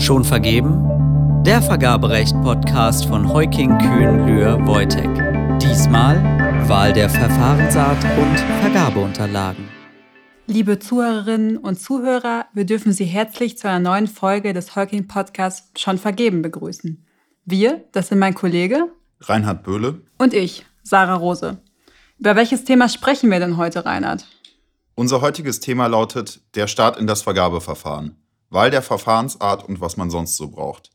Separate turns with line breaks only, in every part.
Schon vergeben? Der Vergaberecht-Podcast von Heuking Kühn Lühr Wojtek. Diesmal Wahl der Verfahrensart und Vergabeunterlagen.
Liebe Zuhörerinnen und Zuhörer, wir dürfen Sie herzlich zu einer neuen Folge des Heuking Podcasts Schon vergeben begrüßen. Wir, das sind mein Kollege
Reinhard Böhle
und ich, Sarah Rose. Über welches Thema sprechen wir denn heute, Reinhard?
Unser heutiges Thema lautet der Start in das Vergabeverfahren. Wahl der Verfahrensart und was man sonst so braucht.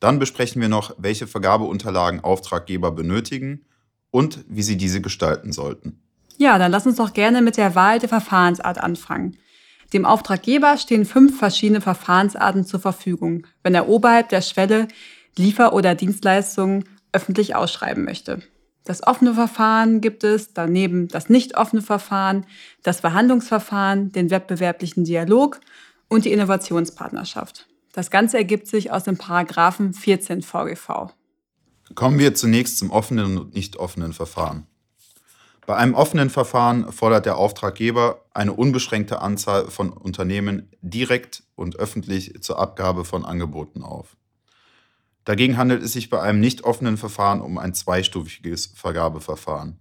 Dann besprechen wir noch, welche Vergabeunterlagen Auftraggeber benötigen und wie sie diese gestalten sollten.
Ja, dann lass uns doch gerne mit der Wahl der Verfahrensart anfangen. Dem Auftraggeber stehen fünf verschiedene Verfahrensarten zur Verfügung, wenn er oberhalb der Schwelle Liefer- oder Dienstleistungen öffentlich ausschreiben möchte. Das offene Verfahren gibt es, daneben das nicht offene Verfahren, das Verhandlungsverfahren, den wettbewerblichen Dialog und die Innovationspartnerschaft. Das Ganze ergibt sich aus dem Paragraphen 14 VGV.
Kommen wir zunächst zum offenen und nicht offenen Verfahren. Bei einem offenen Verfahren fordert der Auftraggeber eine unbeschränkte Anzahl von Unternehmen direkt und öffentlich zur Abgabe von Angeboten auf. Dagegen handelt es sich bei einem nicht offenen Verfahren um ein zweistufiges Vergabeverfahren.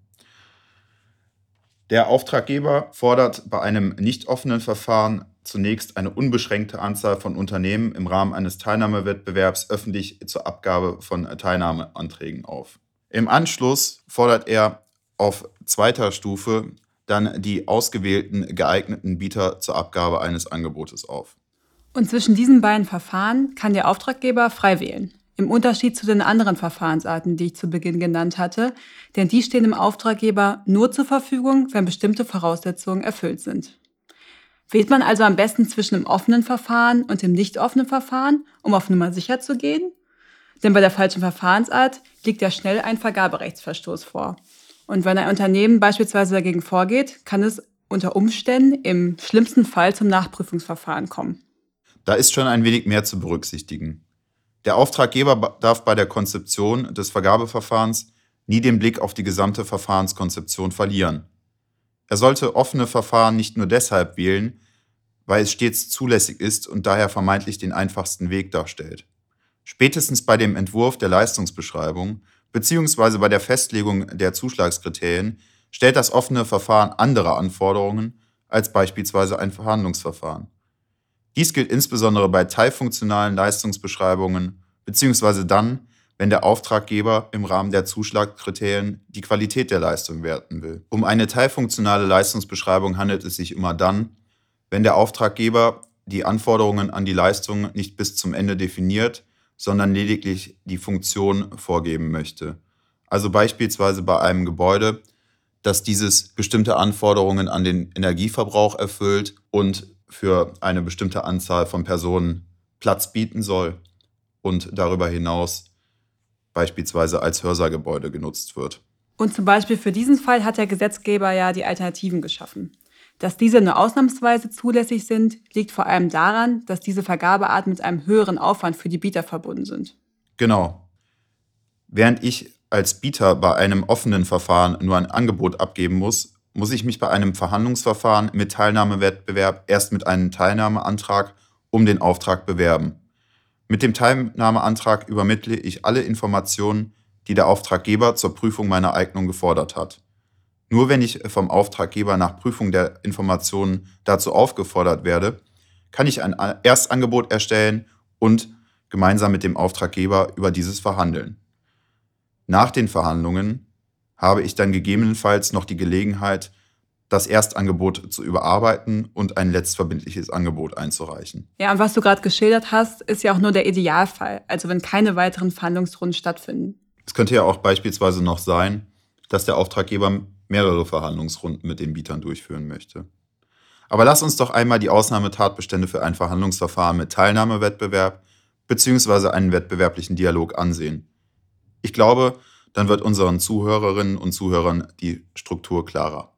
Der Auftraggeber fordert bei einem nicht offenen Verfahren zunächst eine unbeschränkte Anzahl von Unternehmen im Rahmen eines Teilnahmewettbewerbs öffentlich zur Abgabe von Teilnahmeanträgen auf. Im Anschluss fordert er auf zweiter Stufe dann die ausgewählten geeigneten Bieter zur Abgabe eines Angebotes auf.
Und zwischen diesen beiden Verfahren kann der Auftraggeber frei wählen. Im Unterschied zu den anderen Verfahrensarten, die ich zu Beginn genannt hatte, denn die stehen dem Auftraggeber nur zur Verfügung, wenn bestimmte Voraussetzungen erfüllt sind. Wählt man also am besten zwischen dem offenen Verfahren und dem nicht offenen Verfahren, um auf Nummer sicher zu gehen? Denn bei der falschen Verfahrensart liegt ja schnell ein Vergaberechtsverstoß vor. Und wenn ein Unternehmen beispielsweise dagegen vorgeht, kann es unter Umständen im schlimmsten Fall zum Nachprüfungsverfahren kommen.
Da ist schon ein wenig mehr zu berücksichtigen. Der Auftraggeber darf bei der Konzeption des Vergabeverfahrens nie den Blick auf die gesamte Verfahrenskonzeption verlieren. Er sollte offene Verfahren nicht nur deshalb wählen, weil es stets zulässig ist und daher vermeintlich den einfachsten Weg darstellt. Spätestens bei dem Entwurf der Leistungsbeschreibung beziehungsweise bei der Festlegung der Zuschlagskriterien stellt das offene Verfahren andere Anforderungen als beispielsweise ein Verhandlungsverfahren. Dies gilt insbesondere bei teilfunktionalen Leistungsbeschreibungen beziehungsweise dann, wenn der Auftraggeber im Rahmen der Zuschlagkriterien die Qualität der Leistung werten will. Um eine teilfunktionale Leistungsbeschreibung handelt es sich immer dann, wenn der Auftraggeber die Anforderungen an die Leistung nicht bis zum Ende definiert sondern lediglich die Funktion vorgeben möchte. Also beispielsweise bei einem Gebäude, dass dieses bestimmte Anforderungen an den Energieverbrauch erfüllt und für eine bestimmte Anzahl von Personen Platz bieten soll und darüber hinaus beispielsweise als Hörsaalgebäude genutzt wird.
Und zum Beispiel für diesen Fall hat der Gesetzgeber ja die Alternativen geschaffen. Dass diese nur ausnahmsweise zulässig sind, liegt vor allem daran, dass diese Vergabearten mit einem höheren Aufwand für die Bieter verbunden sind.
Genau. Während ich als Bieter bei einem offenen Verfahren nur ein Angebot abgeben muss, muss ich mich bei einem Verhandlungsverfahren mit Teilnahmewettbewerb erst mit einem Teilnahmeantrag um den Auftrag bewerben. Mit dem Teilnahmeantrag übermittle ich alle Informationen, die der Auftraggeber zur Prüfung meiner Eignung gefordert hat. Nur wenn ich vom Auftraggeber nach Prüfung der Informationen dazu aufgefordert werde, kann ich ein Erstangebot erstellen und gemeinsam mit dem Auftraggeber über dieses verhandeln. Nach den Verhandlungen habe ich dann gegebenenfalls noch die Gelegenheit, das Erstangebot zu überarbeiten und ein letztverbindliches Angebot einzureichen.
Ja, und was du gerade geschildert hast, ist ja auch nur der Idealfall, also wenn keine weiteren Verhandlungsrunden stattfinden.
Es könnte ja auch beispielsweise noch sein, dass der Auftraggeber mehrere Verhandlungsrunden mit den Bietern durchführen möchte. Aber lass uns doch einmal die Ausnahmetatbestände für ein Verhandlungsverfahren mit Teilnahmewettbewerb bzw. einen wettbewerblichen Dialog ansehen. Ich glaube, dann wird unseren Zuhörerinnen und Zuhörern die Struktur klarer.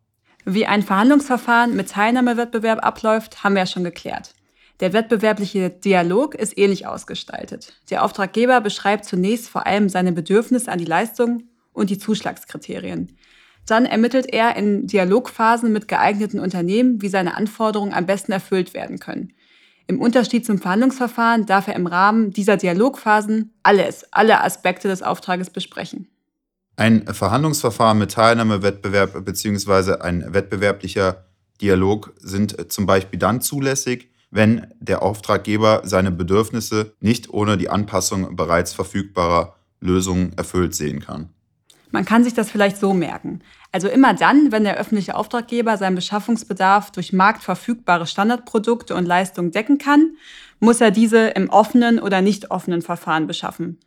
Wie ein Verhandlungsverfahren mit Teilnahmewettbewerb abläuft, haben wir ja schon geklärt. Der wettbewerbliche Dialog ist ähnlich ausgestaltet. Der Auftraggeber beschreibt zunächst vor allem seine Bedürfnisse an die Leistung und die Zuschlagskriterien. Dann ermittelt er in Dialogphasen mit geeigneten Unternehmen, wie seine Anforderungen am besten erfüllt werden können. Im Unterschied zum Verhandlungsverfahren darf er im Rahmen dieser Dialogphasen alles, alle Aspekte des Auftrages besprechen.
Ein Verhandlungsverfahren mit Teilnahmewettbewerb bzw. ein wettbewerblicher Dialog sind zum Beispiel dann zulässig, wenn der Auftraggeber seine Bedürfnisse nicht ohne die Anpassung bereits verfügbarer Lösungen erfüllt sehen kann.
Man kann sich das vielleicht so merken. Also immer dann, wenn der öffentliche Auftraggeber seinen Beschaffungsbedarf durch marktverfügbare Standardprodukte und Leistungen decken kann, muss er diese im offenen oder nicht offenen Verfahren beschaffen.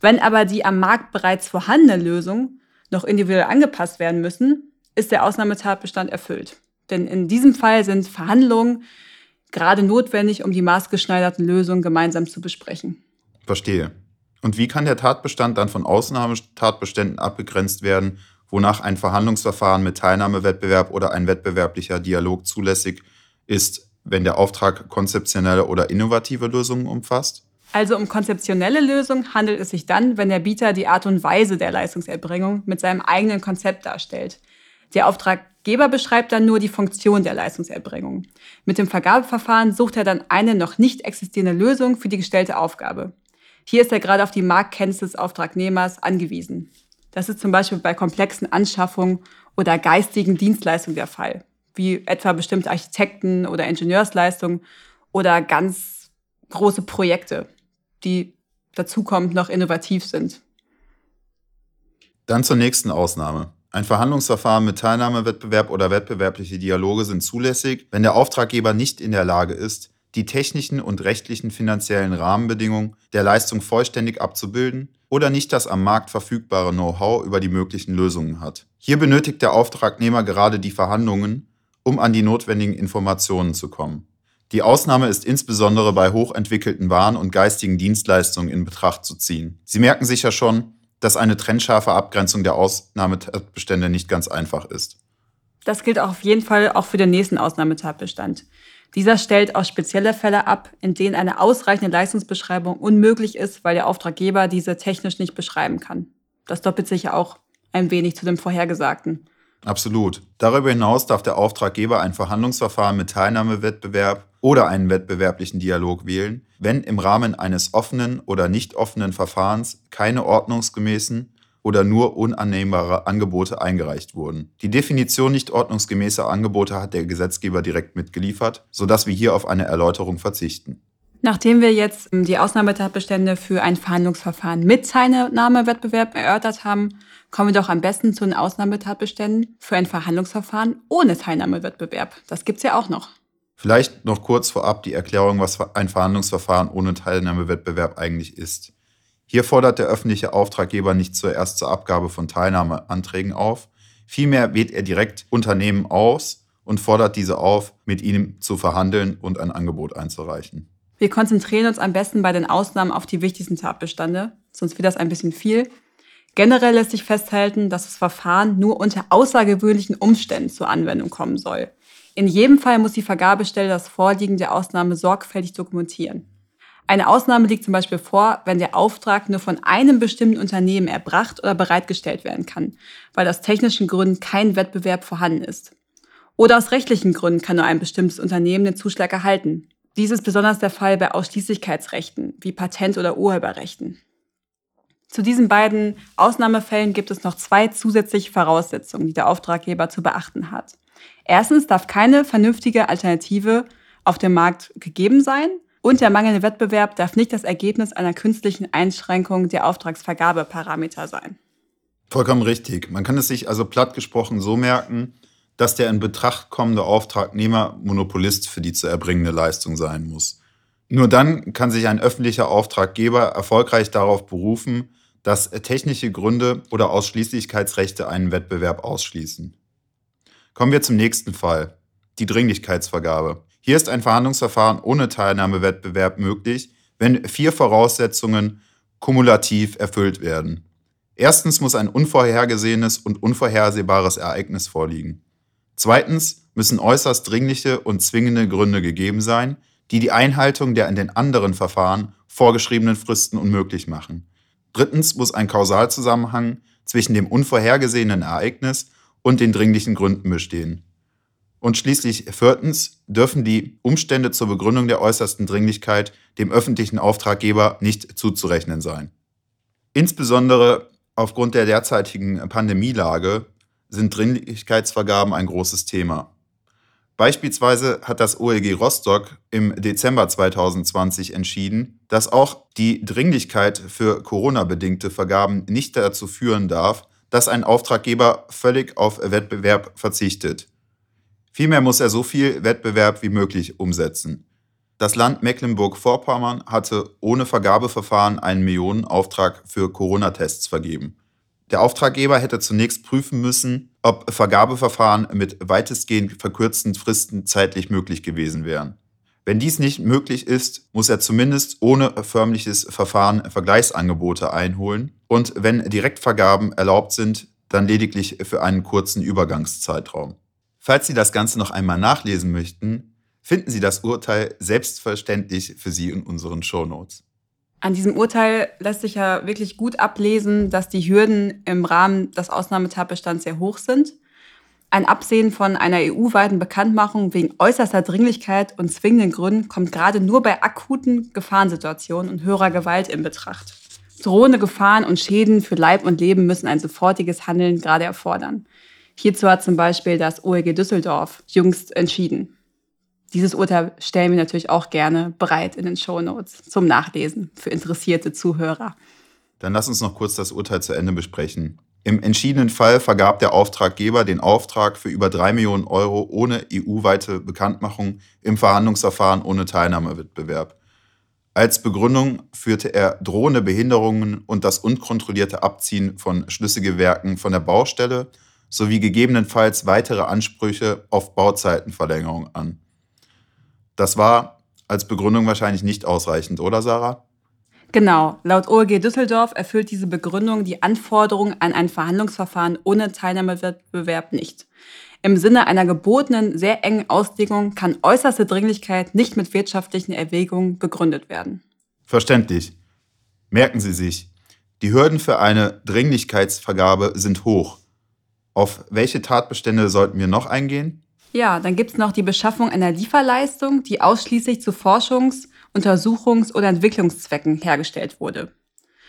Wenn aber die am Markt bereits vorhandene Lösung noch individuell angepasst werden müssen, ist der Ausnahmetatbestand erfüllt. Denn in diesem Fall sind Verhandlungen gerade notwendig, um die maßgeschneiderten Lösungen gemeinsam zu besprechen.
Verstehe. Und wie kann der Tatbestand dann von Ausnahmetatbeständen abgegrenzt werden, wonach ein Verhandlungsverfahren mit Teilnahmewettbewerb oder ein wettbewerblicher Dialog zulässig ist, wenn der Auftrag konzeptionelle oder innovative Lösungen umfasst?
Also um konzeptionelle Lösungen handelt es sich dann, wenn der Bieter die Art und Weise der Leistungserbringung mit seinem eigenen Konzept darstellt. Der Auftraggeber beschreibt dann nur die Funktion der Leistungserbringung. Mit dem Vergabeverfahren sucht er dann eine noch nicht existierende Lösung für die gestellte Aufgabe. Hier ist er gerade auf die Marktkenntnis des Auftragnehmers angewiesen. Das ist zum Beispiel bei komplexen Anschaffungen oder geistigen Dienstleistungen der Fall, wie etwa bestimmte Architekten- oder Ingenieursleistungen oder ganz große Projekte, die dazu kommt, noch innovativ sind.
Dann zur nächsten Ausnahme. Ein Verhandlungsverfahren mit Teilnahmewettbewerb oder wettbewerbliche Dialoge sind zulässig, wenn der Auftraggeber nicht in der Lage ist, die technischen und rechtlichen finanziellen Rahmenbedingungen der Leistung vollständig abzubilden oder nicht das am Markt verfügbare Know-how über die möglichen Lösungen hat. Hier benötigt der Auftragnehmer gerade die Verhandlungen, um an die notwendigen Informationen zu kommen. Die Ausnahme ist insbesondere bei hochentwickelten Waren und geistigen Dienstleistungen in Betracht zu ziehen. Sie merken sicher schon, dass eine trennscharfe Abgrenzung der Ausnahmetatbestände nicht ganz einfach ist.
Das gilt auf jeden Fall auch für den nächsten Ausnahmetatbestand. Dieser stellt auch spezielle Fälle ab, in denen eine ausreichende Leistungsbeschreibung unmöglich ist, weil der Auftraggeber diese technisch nicht beschreiben kann. Das doppelt sich ja auch ein wenig zu dem Vorhergesagten.
Absolut. Darüber hinaus darf der Auftraggeber ein Verhandlungsverfahren mit Teilnahmewettbewerb oder einen wettbewerblichen Dialog wählen, wenn im Rahmen eines offenen oder nicht offenen Verfahrens keine ordnungsgemäßen oder nur unannehmbare Angebote eingereicht wurden. Die Definition nicht ordnungsgemäßer Angebote hat der Gesetzgeber direkt mitgeliefert, sodass wir hier auf eine Erläuterung verzichten.
Nachdem wir jetzt ähm, die Ausnahmetatbestände für ein Verhandlungsverfahren mit Teilnahmewettbewerb erörtert haben, kommen wir doch am besten zu den Ausnahmetatbeständen für ein Verhandlungsverfahren ohne Teilnahmewettbewerb. Das gibt's ja auch noch.
Vielleicht noch kurz vorab die Erklärung, was ein Verhandlungsverfahren ohne Teilnahmewettbewerb eigentlich ist. Hier fordert der öffentliche Auftraggeber nicht zuerst zur Abgabe von Teilnahmeanträgen auf, vielmehr wählt er direkt Unternehmen aus und fordert diese auf, mit ihnen zu verhandeln und ein Angebot einzureichen.
Wir konzentrieren uns am besten bei den Ausnahmen auf die wichtigsten Tatbestände, sonst wird das ein bisschen viel. Generell lässt sich festhalten, dass das Verfahren nur unter außergewöhnlichen Umständen zur Anwendung kommen soll. In jedem Fall muss die Vergabestelle das Vorliegen der Ausnahme sorgfältig dokumentieren. Eine Ausnahme liegt zum Beispiel vor, wenn der Auftrag nur von einem bestimmten Unternehmen erbracht oder bereitgestellt werden kann, weil aus technischen Gründen kein Wettbewerb vorhanden ist. Oder aus rechtlichen Gründen kann nur ein bestimmtes Unternehmen den Zuschlag erhalten. Dies ist besonders der Fall bei Ausschließlichkeitsrechten wie Patent- oder Urheberrechten. Zu diesen beiden Ausnahmefällen gibt es noch zwei zusätzliche Voraussetzungen, die der Auftraggeber zu beachten hat. Erstens darf keine vernünftige Alternative auf dem Markt gegeben sein und der mangelnde Wettbewerb darf nicht das Ergebnis einer künstlichen Einschränkung der Auftragsvergabeparameter sein.
Vollkommen richtig. Man kann es sich also platt gesprochen so merken, dass der in Betracht kommende Auftragnehmer Monopolist für die zu erbringende Leistung sein muss. Nur dann kann sich ein öffentlicher Auftraggeber erfolgreich darauf berufen, dass technische Gründe oder Ausschließlichkeitsrechte einen Wettbewerb ausschließen. Kommen wir zum nächsten Fall, die Dringlichkeitsvergabe. Hier ist ein Verhandlungsverfahren ohne Teilnahmewettbewerb möglich, wenn vier Voraussetzungen kumulativ erfüllt werden. Erstens muss ein unvorhergesehenes und unvorhersehbares Ereignis vorliegen. Zweitens müssen äußerst dringliche und zwingende Gründe gegeben sein, die die Einhaltung der in den anderen Verfahren vorgeschriebenen Fristen unmöglich machen. Drittens muss ein Kausalzusammenhang zwischen dem unvorhergesehenen Ereignis und den dringlichen Gründen bestehen. Und schließlich viertens dürfen die Umstände zur Begründung der äußersten Dringlichkeit dem öffentlichen Auftraggeber nicht zuzurechnen sein. Insbesondere aufgrund der derzeitigen Pandemielage sind Dringlichkeitsvergaben ein großes Thema. Beispielsweise hat das OLG Rostock im Dezember 2020 entschieden, dass auch die Dringlichkeit für Corona-bedingte Vergaben nicht dazu führen darf, dass ein Auftraggeber völlig auf Wettbewerb verzichtet. Vielmehr muss er so viel Wettbewerb wie möglich umsetzen. Das Land Mecklenburg-Vorpommern hatte ohne Vergabeverfahren einen Millionenauftrag für Corona-Tests vergeben. Der Auftraggeber hätte zunächst prüfen müssen, ob Vergabeverfahren mit weitestgehend verkürzten Fristen zeitlich möglich gewesen wären. Wenn dies nicht möglich ist, muss er zumindest ohne förmliches Verfahren Vergleichsangebote einholen und wenn Direktvergaben erlaubt sind, dann lediglich für einen kurzen Übergangszeitraum. Falls Sie das Ganze noch einmal nachlesen möchten, finden Sie das Urteil selbstverständlich für Sie in unseren Shownotes.
An diesem Urteil lässt sich ja wirklich gut ablesen, dass die Hürden im Rahmen des Ausnahmetatbestands sehr hoch sind. Ein Absehen von einer EU-weiten Bekanntmachung wegen äußerster Dringlichkeit und zwingenden Gründen kommt gerade nur bei akuten Gefahrensituationen und höherer Gewalt in Betracht. Drohende Gefahren und Schäden für Leib und Leben müssen ein sofortiges Handeln gerade erfordern. Hierzu hat zum Beispiel das OEG Düsseldorf jüngst entschieden. Dieses Urteil stellen wir natürlich auch gerne bereit in den Show Notes zum Nachlesen für interessierte Zuhörer.
Dann lass uns noch kurz das Urteil zu Ende besprechen. Im entschiedenen Fall vergab der Auftraggeber den Auftrag für über drei Millionen Euro ohne EU-weite Bekanntmachung im Verhandlungsverfahren ohne Teilnahmewettbewerb. Als Begründung führte er drohende Behinderungen und das unkontrollierte Abziehen von Schlüsselgewerken von der Baustelle sowie gegebenenfalls weitere Ansprüche auf Bauzeitenverlängerung an. Das war als Begründung wahrscheinlich nicht ausreichend, oder Sarah?
Genau. Laut OLG Düsseldorf erfüllt diese Begründung die Anforderungen an ein Verhandlungsverfahren ohne Teilnahmewettbewerb nicht. Im Sinne einer gebotenen, sehr engen Auslegung kann äußerste Dringlichkeit nicht mit wirtschaftlichen Erwägungen begründet werden.
Verständlich. Merken Sie sich, die Hürden für eine Dringlichkeitsvergabe sind hoch. Auf welche Tatbestände sollten wir noch eingehen?
Ja, dann gibt es noch die Beschaffung einer Lieferleistung, die ausschließlich zu Forschungs-, Untersuchungs- oder Entwicklungszwecken hergestellt wurde.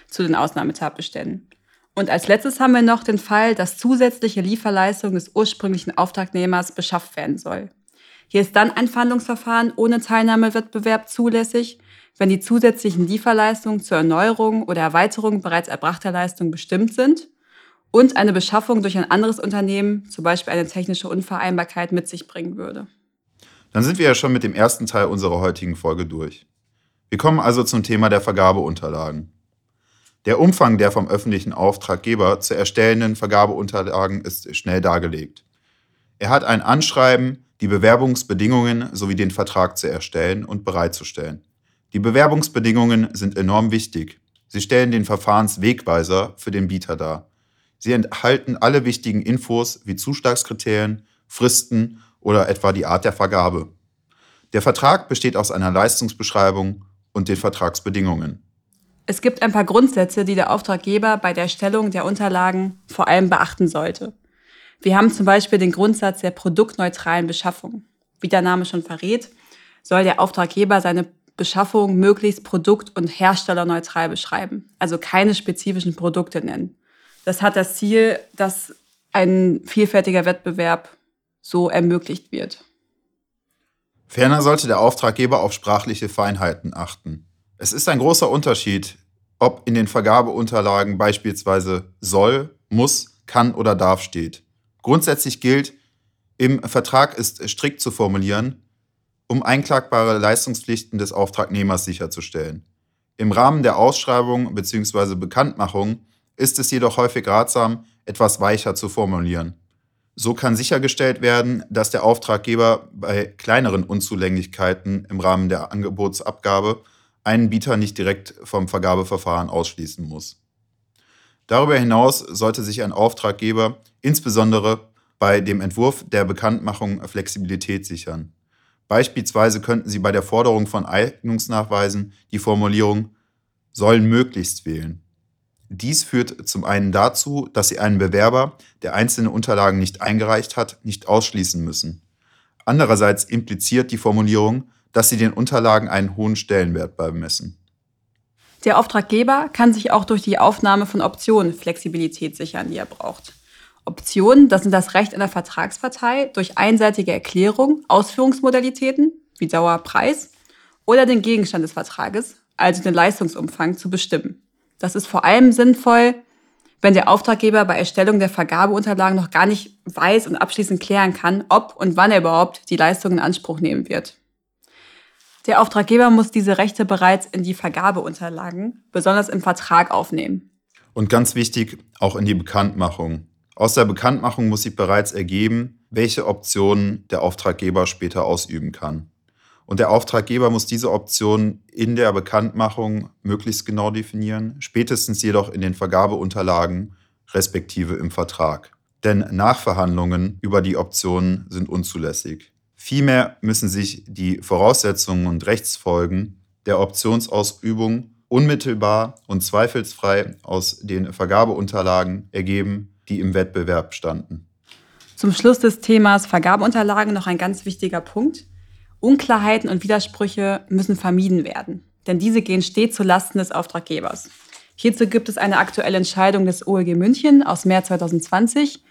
Zu den Ausnahmetatbeständen. Und als letztes haben wir noch den Fall, dass zusätzliche Lieferleistung des ursprünglichen Auftragnehmers beschafft werden soll. Hier ist dann ein Verhandlungsverfahren ohne Teilnahmewettbewerb zulässig, wenn die zusätzlichen Lieferleistungen zur Erneuerung oder Erweiterung bereits erbrachter Leistung bestimmt sind und eine Beschaffung durch ein anderes Unternehmen, zum Beispiel eine technische Unvereinbarkeit, mit sich bringen würde.
Dann sind wir ja schon mit dem ersten Teil unserer heutigen Folge durch. Wir kommen also zum Thema der Vergabeunterlagen. Der Umfang der vom öffentlichen Auftraggeber zu erstellenden Vergabeunterlagen ist schnell dargelegt. Er hat ein Anschreiben, die Bewerbungsbedingungen sowie den Vertrag zu erstellen und bereitzustellen. Die Bewerbungsbedingungen sind enorm wichtig. Sie stellen den Verfahrenswegweiser für den Bieter dar. Sie enthalten alle wichtigen Infos wie Zuschlagskriterien, Fristen oder etwa die Art der Vergabe. Der Vertrag besteht aus einer Leistungsbeschreibung und den Vertragsbedingungen.
Es gibt ein paar Grundsätze, die der Auftraggeber bei der Erstellung der Unterlagen vor allem beachten sollte. Wir haben zum Beispiel den Grundsatz der produktneutralen Beschaffung. Wie der Name schon verrät, soll der Auftraggeber seine Beschaffung möglichst produkt- und herstellerneutral beschreiben, also keine spezifischen Produkte nennen. Das hat das Ziel, dass ein vielfältiger Wettbewerb so ermöglicht wird.
Ferner sollte der Auftraggeber auf sprachliche Feinheiten achten. Es ist ein großer Unterschied, ob in den Vergabeunterlagen beispielsweise soll, muss, kann oder darf steht. Grundsätzlich gilt, im Vertrag ist strikt zu formulieren, um einklagbare Leistungspflichten des Auftragnehmers sicherzustellen. Im Rahmen der Ausschreibung bzw. Bekanntmachung ist es jedoch häufig ratsam, etwas weicher zu formulieren. So kann sichergestellt werden, dass der Auftraggeber bei kleineren Unzulänglichkeiten im Rahmen der Angebotsabgabe einen Bieter nicht direkt vom Vergabeverfahren ausschließen muss. Darüber hinaus sollte sich ein Auftraggeber insbesondere bei dem Entwurf der Bekanntmachung Flexibilität sichern. Beispielsweise könnten Sie bei der Forderung von Eignungsnachweisen die Formulierung sollen möglichst wählen. Dies führt zum einen dazu, dass Sie einen Bewerber, der einzelne Unterlagen nicht eingereicht hat, nicht ausschließen müssen. Andererseits impliziert die Formulierung, dass sie den Unterlagen einen hohen Stellenwert beimessen.
Der Auftraggeber kann sich auch durch die Aufnahme von Optionen Flexibilität sichern, die er braucht. Optionen, das sind das Recht einer Vertragspartei, durch einseitige Erklärung Ausführungsmodalitäten wie Dauer, Preis oder den Gegenstand des Vertrages, also den Leistungsumfang, zu bestimmen. Das ist vor allem sinnvoll, wenn der Auftraggeber bei Erstellung der Vergabeunterlagen noch gar nicht weiß und abschließend klären kann, ob und wann er überhaupt die Leistung in Anspruch nehmen wird. Der Auftraggeber muss diese Rechte bereits in die Vergabeunterlagen, besonders im Vertrag, aufnehmen.
Und ganz wichtig, auch in die Bekanntmachung. Aus der Bekanntmachung muss sich bereits ergeben, welche Optionen der Auftraggeber später ausüben kann. Und der Auftraggeber muss diese Optionen in der Bekanntmachung möglichst genau definieren, spätestens jedoch in den Vergabeunterlagen respektive im Vertrag. Denn Nachverhandlungen über die Optionen sind unzulässig. Vielmehr müssen sich die Voraussetzungen und Rechtsfolgen der Optionsausübung unmittelbar und zweifelsfrei aus den Vergabeunterlagen ergeben, die im Wettbewerb standen.
Zum Schluss des Themas Vergabeunterlagen noch ein ganz wichtiger Punkt. Unklarheiten und Widersprüche müssen vermieden werden, denn diese gehen stets zulasten des Auftraggebers. Hierzu gibt es eine aktuelle Entscheidung des OEG München aus März 2020.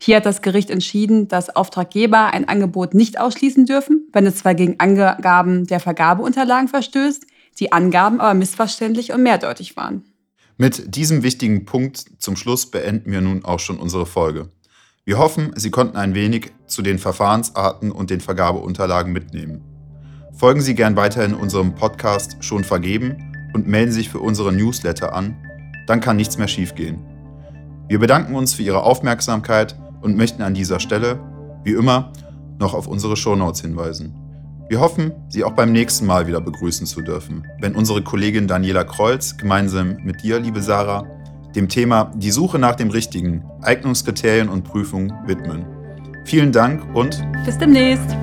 Hier hat das Gericht entschieden, dass Auftraggeber ein Angebot nicht ausschließen dürfen, wenn es zwar gegen Angaben der Vergabeunterlagen verstößt, die Angaben aber missverständlich und mehrdeutig waren.
Mit diesem wichtigen Punkt zum Schluss beenden wir nun auch schon unsere Folge. Wir hoffen, Sie konnten ein wenig zu den Verfahrensarten und den Vergabeunterlagen mitnehmen. Folgen Sie gern weiterhin unserem Podcast Schon vergeben und melden sich für unsere Newsletter an, dann kann nichts mehr schiefgehen. Wir bedanken uns für Ihre Aufmerksamkeit und möchten an dieser Stelle, wie immer, noch auf unsere Shownotes hinweisen. Wir hoffen, Sie auch beim nächsten Mal wieder begrüßen zu dürfen, wenn unsere Kollegin Daniela Kreuz gemeinsam mit dir, liebe Sarah, dem Thema Die Suche nach dem Richtigen, Eignungskriterien und Prüfung widmen. Vielen Dank und
bis demnächst.